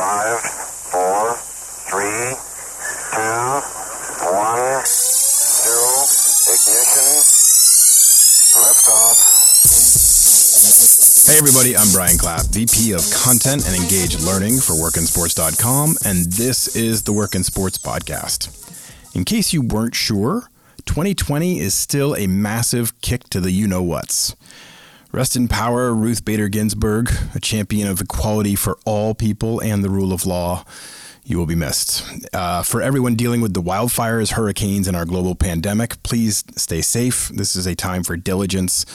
Five, four, three, two, one, zero, ignition, liftoff. Hey everybody, I'm Brian Clapp, VP of Content and Engaged Learning for WorkinSports.com, and this is the Work in Sports Podcast. In case you weren't sure, 2020 is still a massive kick to the you know whats. Rest in power, Ruth Bader Ginsburg, a champion of equality for all people and the rule of law. You will be missed. Uh, for everyone dealing with the wildfires, hurricanes, and our global pandemic, please stay safe. This is a time for diligence,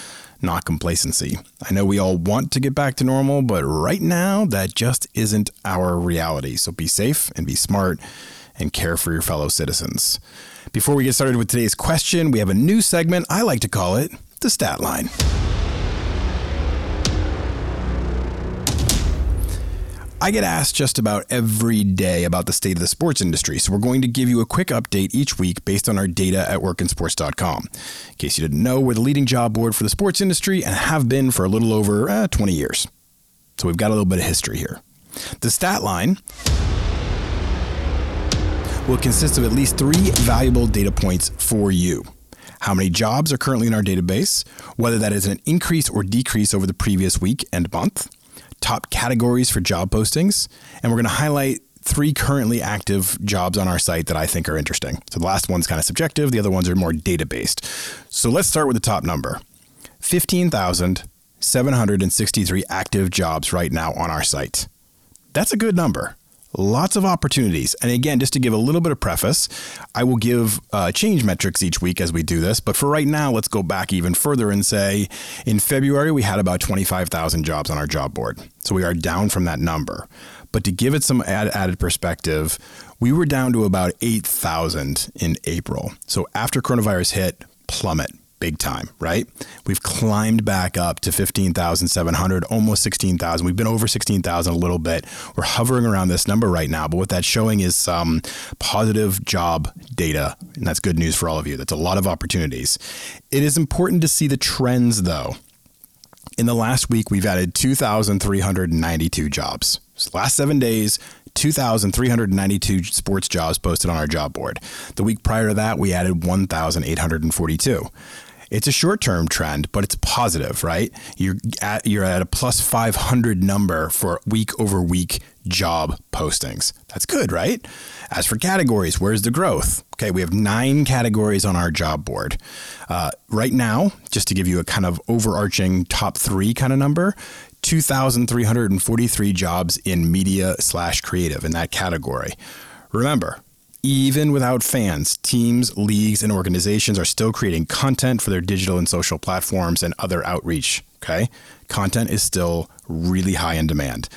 not complacency. I know we all want to get back to normal, but right now, that just isn't our reality. So be safe and be smart and care for your fellow citizens. Before we get started with today's question, we have a new segment. I like to call it the Stat Line. I get asked just about every day about the state of the sports industry, so we're going to give you a quick update each week based on our data at workinsports.com. In case you didn't know, we're the leading job board for the sports industry and have been for a little over uh, 20 years. So we've got a little bit of history here. The stat line will consist of at least three valuable data points for you. How many jobs are currently in our database, whether that is an increase or decrease over the previous week and month, top categories for job postings, and we're going to highlight three currently active jobs on our site that I think are interesting. So the last one's kind of subjective, the other ones are more data based. So let's start with the top number 15,763 active jobs right now on our site. That's a good number lots of opportunities. And again, just to give a little bit of preface, I will give uh, change metrics each week as we do this. But for right now, let's go back even further and say in February, we had about 25,000 jobs on our job board. So we are down from that number. But to give it some add, added perspective, we were down to about 8,000 in April. So after coronavirus hit, plummet big time, right? We've climbed back up to 15,700, almost 16,000. We've been over 16,000 a little bit. We're hovering around this number right now, but what that's showing is some positive job data, and that's good news for all of you. That's a lot of opportunities. It is important to see the trends though. In the last week, we've added 2,392 jobs. So last seven days, 2,392 sports jobs posted on our job board. The week prior to that, we added 1,842. It's a short-term trend, but it's positive, right? You're at you're at a plus 500 number for week over week job postings. That's good, right? As for categories, where's the growth? Okay, we have nine categories on our job board. Uh, right now, just to give you a kind of overarching top three kind of number, 2,343 jobs in media slash creative in that category. Remember, even without fans, teams, leagues, and organizations are still creating content for their digital and social platforms and other outreach. Okay. Content is still really high in demand.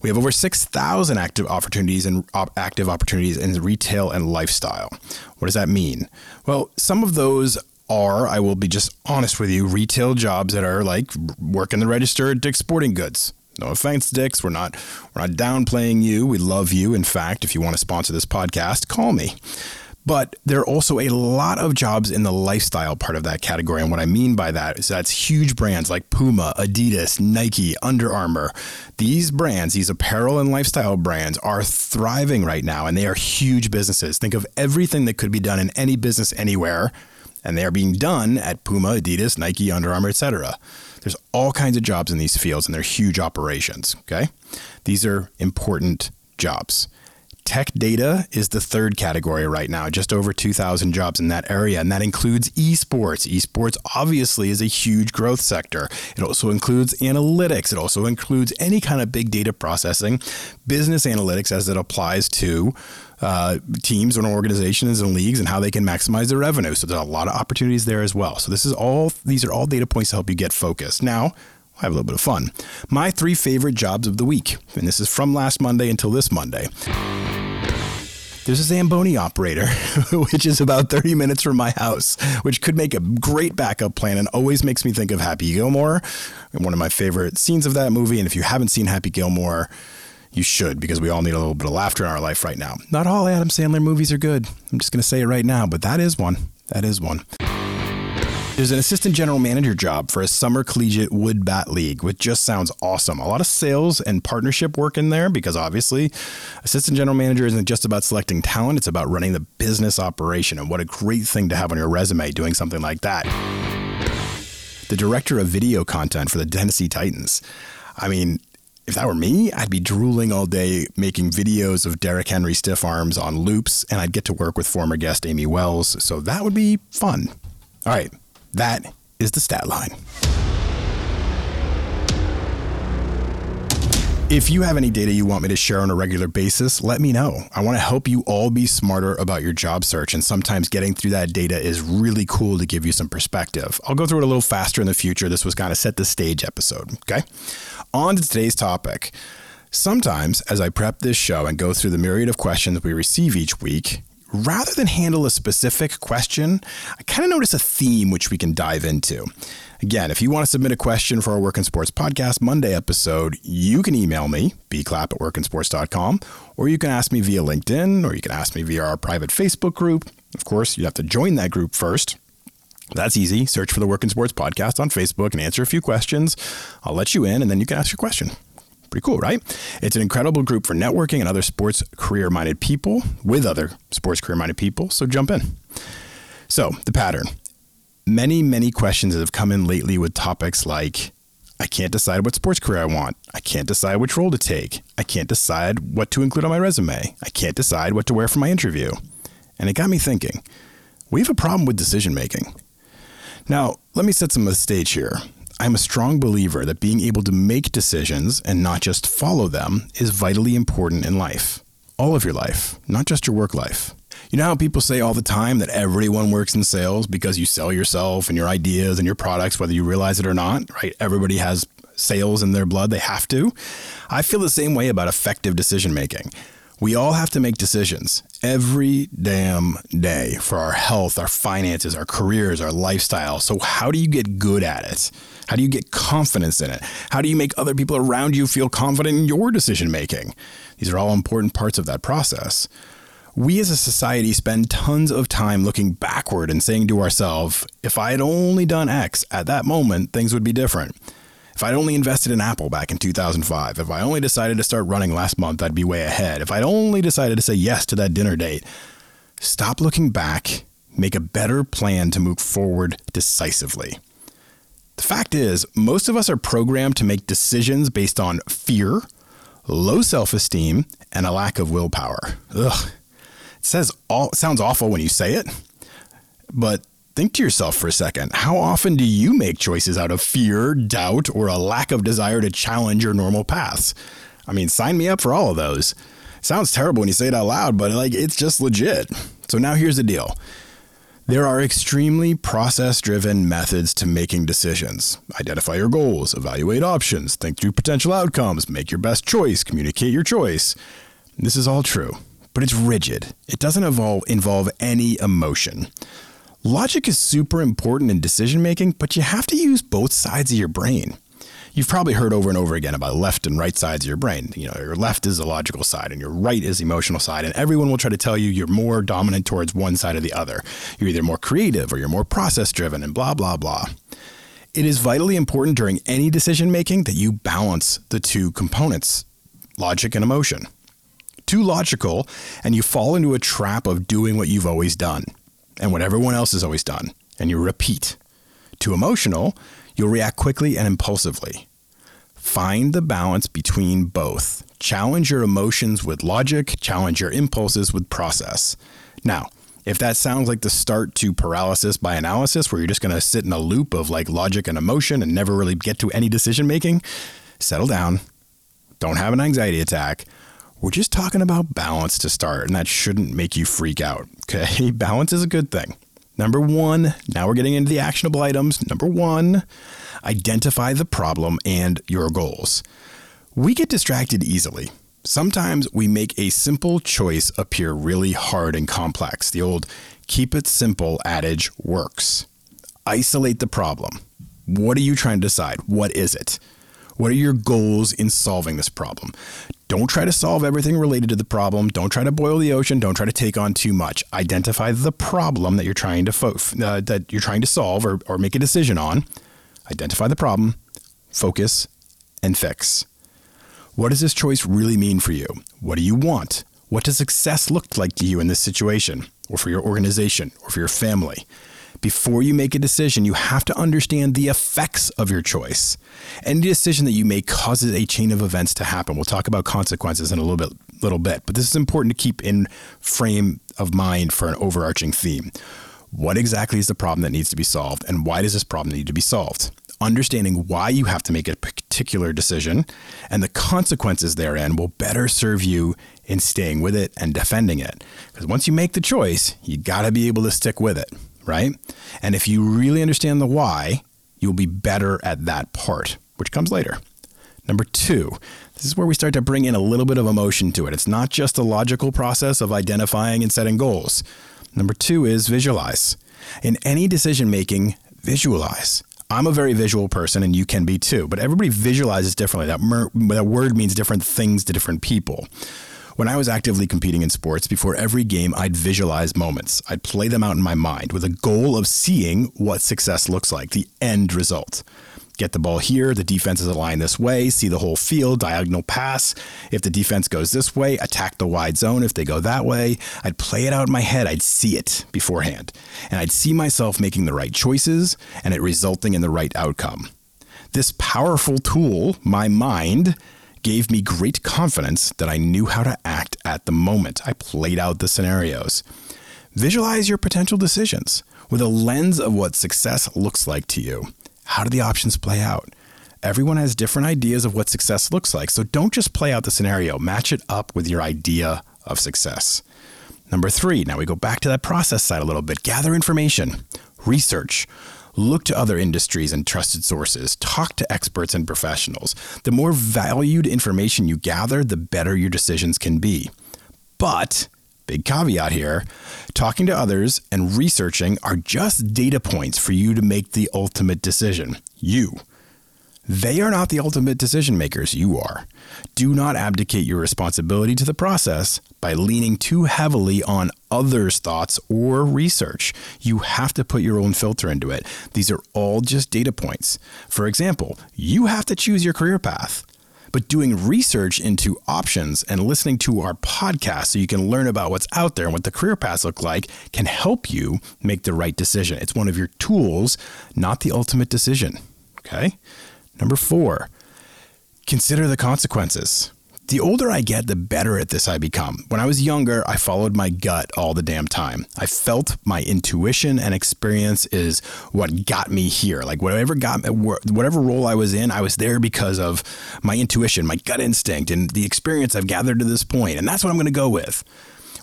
We have over 6,000 active opportunities and op- active opportunities in retail and lifestyle. What does that mean? Well, some of those are, I will be just honest with you, retail jobs that are like working the register at Dick's Sporting Goods. No offense, Dick's. We're not we're not downplaying you. We love you. In fact, if you want to sponsor this podcast, call me. But there are also a lot of jobs in the lifestyle part of that category. And what I mean by that is that's huge brands like Puma, Adidas, Nike, Under Armour. These brands, these apparel and lifestyle brands, are thriving right now and they are huge businesses. Think of everything that could be done in any business anywhere, and they are being done at Puma, Adidas, Nike, Under Armour, etc. There's all kinds of jobs in these fields and they're huge operations. Okay. These are important jobs. Tech data is the third category right now, just over 2,000 jobs in that area, and that includes esports. Esports obviously is a huge growth sector. It also includes analytics, it also includes any kind of big data processing, business analytics as it applies to uh, teams and organizations and leagues and how they can maximize their revenue. So there's a lot of opportunities there as well. So this is all these are all data points to help you get focused. Now, I have a little bit of fun. My three favorite jobs of the week, and this is from last Monday until this Monday. There's a Zamboni operator, which is about 30 minutes from my house, which could make a great backup plan and always makes me think of Happy Gilmore, one of my favorite scenes of that movie. And if you haven't seen Happy Gilmore, you should because we all need a little bit of laughter in our life right now. Not all Adam Sandler movies are good. I'm just going to say it right now, but that is one. That is one. There's an assistant general manager job for a summer collegiate wood bat league, which just sounds awesome. A lot of sales and partnership work in there because obviously, assistant general manager isn't just about selecting talent, it's about running the business operation. And what a great thing to have on your resume doing something like that. The director of video content for the Tennessee Titans. I mean, if that were me, I'd be drooling all day making videos of Derrick Henry stiff arms on loops, and I'd get to work with former guest Amy Wells. So that would be fun. All right. That is the stat line. If you have any data you want me to share on a regular basis, let me know. I want to help you all be smarter about your job search, and sometimes getting through that data is really cool to give you some perspective. I'll go through it a little faster in the future. This was kind of set the stage episode, okay? On to today's topic. Sometimes, as I prep this show and go through the myriad of questions we receive each week, rather than handle a specific question, I kind of notice a theme which we can dive into. Again, if you want to submit a question for our Work in Sports Podcast Monday episode, you can email me, bclapp at workinsports.com, or you can ask me via LinkedIn, or you can ask me via our private Facebook group. Of course, you have to join that group first. That's easy. Search for the Work in Sports Podcast on Facebook and answer a few questions. I'll let you in, and then you can ask your question. Pretty cool, right? It's an incredible group for networking and other sports career minded people with other sports career minded people. So jump in. So, the pattern. Many, many questions that have come in lately with topics like I can't decide what sports career I want. I can't decide which role to take. I can't decide what to include on my resume. I can't decide what to wear for my interview. And it got me thinking we have a problem with decision making. Now, let me set some of the stage here. I'm a strong believer that being able to make decisions and not just follow them is vitally important in life. All of your life, not just your work life. You know how people say all the time that everyone works in sales because you sell yourself and your ideas and your products, whether you realize it or not, right? Everybody has sales in their blood, they have to. I feel the same way about effective decision making. We all have to make decisions every damn day for our health, our finances, our careers, our lifestyle. So, how do you get good at it? How do you get confidence in it? How do you make other people around you feel confident in your decision making? These are all important parts of that process. We as a society spend tons of time looking backward and saying to ourselves, if I had only done X at that moment, things would be different. If I'd only invested in Apple back in 2005, if I only decided to start running last month, I'd be way ahead. If I'd only decided to say yes to that dinner date, stop looking back, make a better plan to move forward decisively. The fact is, most of us are programmed to make decisions based on fear, low self esteem, and a lack of willpower. Ugh. Says all, sounds awful when you say it, but Think to yourself for a second how often do you make choices out of fear, doubt, or a lack of desire to challenge your normal paths? I mean, sign me up for all of those. Sounds terrible when you say it out loud, but like it's just legit. So now here's the deal. There are extremely process driven methods to making decisions. Identify your goals, evaluate options, think through potential outcomes, make your best choice, communicate your choice. This is all true, but it's rigid. It doesn't involve, involve any emotion. Logic is super important in decision making, but you have to use both sides of your brain. You've probably heard over and over again about left and right sides of your brain. You know, your left is the logical side and your right is the emotional side. And everyone will try to tell you you're more dominant towards one side or the other. You're either more creative or you're more process driven and blah, blah, blah. It is vitally important during any decision making that you balance the two components, logic and emotion. Too logical, and you fall into a trap of doing what you've always done and what everyone else has always done, and you repeat. Too emotional, you'll react quickly and impulsively. Find the balance between both. Challenge your emotions with logic, challenge your impulses with process. Now, if that sounds like the start to paralysis by analysis, where you're just going to sit in a loop of like logic and emotion and never really get to any decision making, settle down. Don't have an anxiety attack. We're just talking about balance to start, and that shouldn't make you freak out. Okay, balance is a good thing. Number one, now we're getting into the actionable items. Number one, identify the problem and your goals. We get distracted easily. Sometimes we make a simple choice appear really hard and complex. The old keep it simple adage works. Isolate the problem. What are you trying to decide? What is it? What are your goals in solving this problem? Don't try to solve everything related to the problem. Don't try to boil the ocean. Don't try to take on too much. Identify the problem that you're trying to fo- uh, that you're trying to solve or, or make a decision on. Identify the problem, focus, and fix. What does this choice really mean for you? What do you want? What does success look like to you in this situation, or for your organization, or for your family? Before you make a decision, you have to understand the effects of your choice. Any decision that you make causes a chain of events to happen. We'll talk about consequences in a little bit, little bit, but this is important to keep in frame of mind for an overarching theme. What exactly is the problem that needs to be solved, and why does this problem need to be solved? Understanding why you have to make a particular decision and the consequences therein will better serve you in staying with it and defending it. Because once you make the choice, you got to be able to stick with it right? And if you really understand the why, you'll be better at that part, which comes later. Number two, this is where we start to bring in a little bit of emotion to it. It's not just a logical process of identifying and setting goals. Number two is visualize. In any decision making, visualize. I'm a very visual person and you can be too, but everybody visualizes differently. That, mer- that word means different things to different people. When I was actively competing in sports, before every game, I'd visualize moments. I'd play them out in my mind with a goal of seeing what success looks like, the end result. Get the ball here, the defense is aligned this way, see the whole field, diagonal pass. If the defense goes this way, attack the wide zone. If they go that way, I'd play it out in my head. I'd see it beforehand. And I'd see myself making the right choices and it resulting in the right outcome. This powerful tool, my mind, gave me great confidence that I knew how to act at the moment. I played out the scenarios. Visualize your potential decisions with a lens of what success looks like to you. How do the options play out? Everyone has different ideas of what success looks like, so don't just play out the scenario, match it up with your idea of success. Number three, now we go back to that process side a little bit. Gather information, research. Look to other industries and trusted sources. Talk to experts and professionals. The more valued information you gather, the better your decisions can be. But, big caveat here talking to others and researching are just data points for you to make the ultimate decision. You. They are not the ultimate decision makers, you are. Do not abdicate your responsibility to the process by leaning too heavily on others' thoughts or research. You have to put your own filter into it. These are all just data points. For example, you have to choose your career path. But doing research into options and listening to our podcast so you can learn about what's out there and what the career paths look like can help you make the right decision. It's one of your tools, not the ultimate decision. Okay? Number four, consider the consequences. The older I get, the better at this I become. When I was younger, I followed my gut all the damn time. I felt my intuition and experience is what got me here. Like whatever got me, whatever role I was in, I was there because of my intuition, my gut instinct, and the experience I've gathered to this point. And that's what I'm going to go with.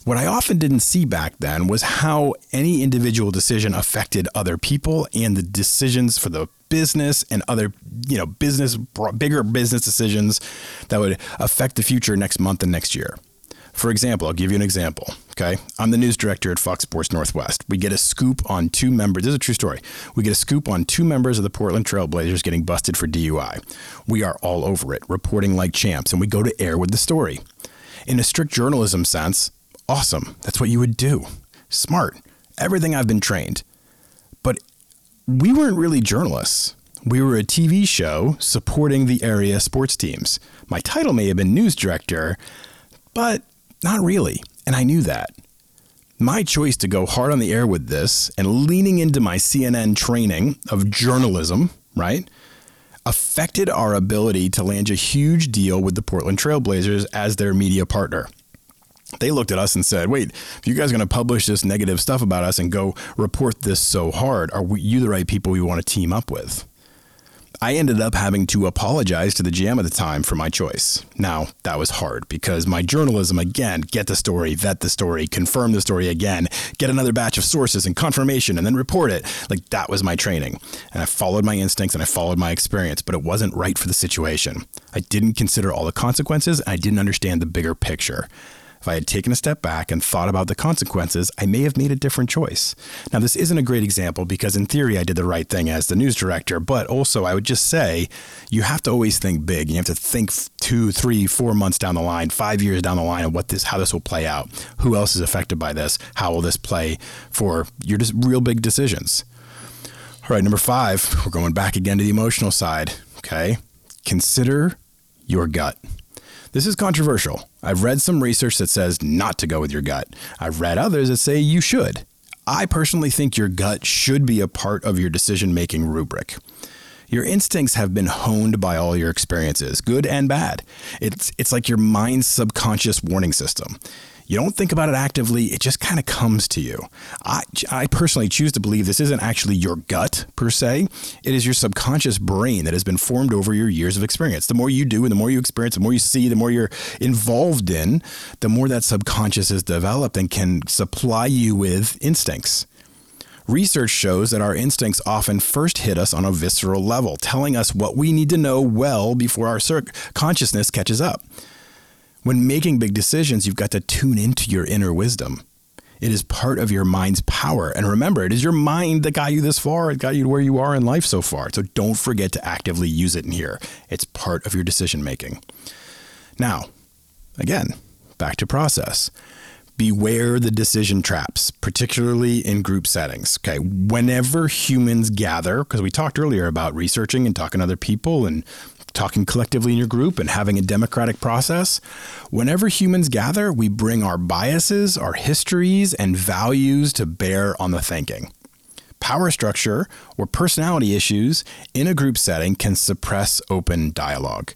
What I often didn't see back then was how any individual decision affected other people and the decisions for the business and other, you know, business, bigger business decisions that would affect the future next month and next year. For example, I'll give you an example. Okay. I'm the news director at Fox Sports Northwest. We get a scoop on two members. This is a true story. We get a scoop on two members of the Portland Trailblazers getting busted for DUI. We are all over it, reporting like champs, and we go to air with the story. In a strict journalism sense, awesome. That's what you would do. Smart. Everything I've been trained. But we weren't really journalists. We were a TV show supporting the area sports teams. My title may have been news director, but not really. And I knew that. My choice to go hard on the air with this and leaning into my CNN training of journalism, right, affected our ability to land a huge deal with the Portland Trailblazers as their media partner they looked at us and said, "Wait, if you guys are going to publish this negative stuff about us and go report this so hard, are we, you the right people we want to team up with?" I ended up having to apologize to the GM at the time for my choice. Now, that was hard because my journalism again, get the story, vet the story, confirm the story again, get another batch of sources and confirmation and then report it. Like that was my training. And I followed my instincts and I followed my experience, but it wasn't right for the situation. I didn't consider all the consequences and I didn't understand the bigger picture. If I had taken a step back and thought about the consequences, I may have made a different choice. Now, this isn't a great example because in theory I did the right thing as the news director, but also I would just say you have to always think big. You have to think two, three, four months down the line, five years down the line of what this, how this will play out. Who else is affected by this? How will this play for your just real big decisions? All right, number five, we're going back again to the emotional side. Okay. Consider your gut. This is controversial. I've read some research that says not to go with your gut. I've read others that say you should. I personally think your gut should be a part of your decision making rubric. Your instincts have been honed by all your experiences, good and bad. It's, it's like your mind's subconscious warning system. You don't think about it actively, it just kind of comes to you. I, I personally choose to believe this isn't actually your gut per se, it is your subconscious brain that has been formed over your years of experience. The more you do and the more you experience, the more you see, the more you're involved in, the more that subconscious is developed and can supply you with instincts. Research shows that our instincts often first hit us on a visceral level, telling us what we need to know well before our consciousness catches up. When making big decisions, you've got to tune into your inner wisdom. It is part of your mind's power. And remember, it is your mind that got you this far. It got you to where you are in life so far. So don't forget to actively use it in here. It's part of your decision making. Now, again, back to process. Beware the decision traps, particularly in group settings. Okay, whenever humans gather, because we talked earlier about researching and talking to other people and talking collectively in your group and having a democratic process. Whenever humans gather, we bring our biases, our histories, and values to bear on the thinking. Power structure or personality issues in a group setting can suppress open dialogue.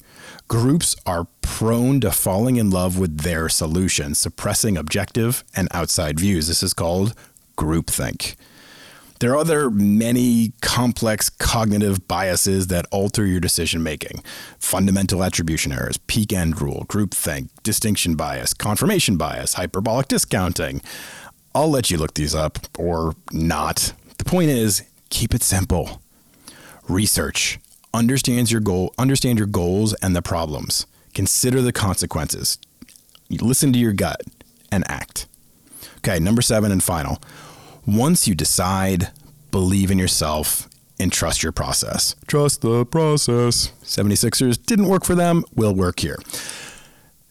Groups are prone to falling in love with their solution, suppressing objective and outside views. This is called groupthink. There are other many complex cognitive biases that alter your decision making. Fundamental attribution errors, peak end rule, groupthink, distinction bias, confirmation bias, hyperbolic discounting. I'll let you look these up or not. The point is, keep it simple. Research. Understands your goal, understand your goals and the problems. Consider the consequences. Listen to your gut and act. Okay, number 7 and final once you decide, believe in yourself and trust your process. Trust the process. 76ers didn't work for them, will work here.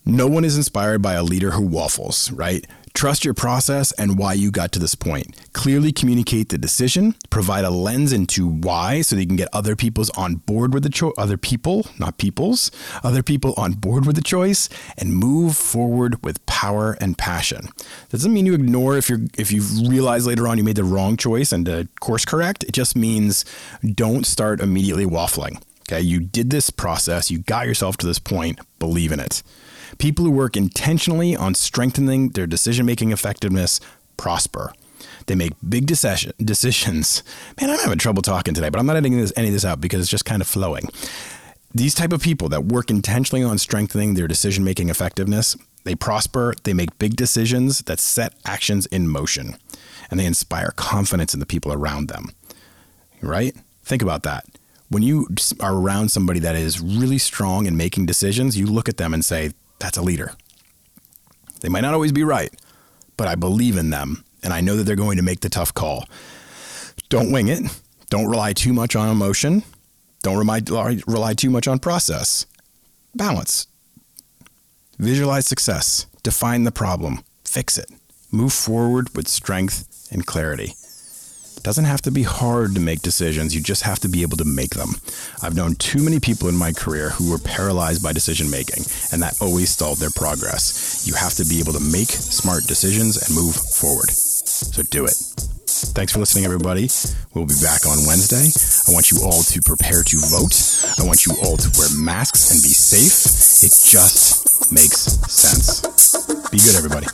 No one is inspired by a leader who waffles, right? Trust your process and why you got to this point. Clearly communicate the decision, provide a lens into why so you can get other people's on board with the choice, other people, not people's, other people on board with the choice and move forward with power and passion. Doesn't mean you ignore if you're if you realize later on you made the wrong choice and to course correct. It just means don't start immediately waffling. Okay, you did this process, you got yourself to this point, believe in it. People who work intentionally on strengthening their decision making effectiveness prosper. They make big decision, decisions. Man, I'm having trouble talking today, but I'm not editing this, any of this out because it's just kind of flowing. These type of people that work intentionally on strengthening their decision making effectiveness, they prosper, they make big decisions that set actions in motion, and they inspire confidence in the people around them. Right? Think about that. When you are around somebody that is really strong in making decisions, you look at them and say, that's a leader. They might not always be right, but I believe in them and I know that they're going to make the tough call. Don't wing it. Don't rely too much on emotion. Don't rely, rely too much on process. Balance. Visualize success. Define the problem. Fix it. Move forward with strength and clarity doesn't have to be hard to make decisions. You just have to be able to make them. I've known too many people in my career who were paralyzed by decision making, and that always stalled their progress. You have to be able to make smart decisions and move forward. So do it. Thanks for listening, everybody. We'll be back on Wednesday. I want you all to prepare to vote. I want you all to wear masks and be safe. It just makes sense. Be good, everybody.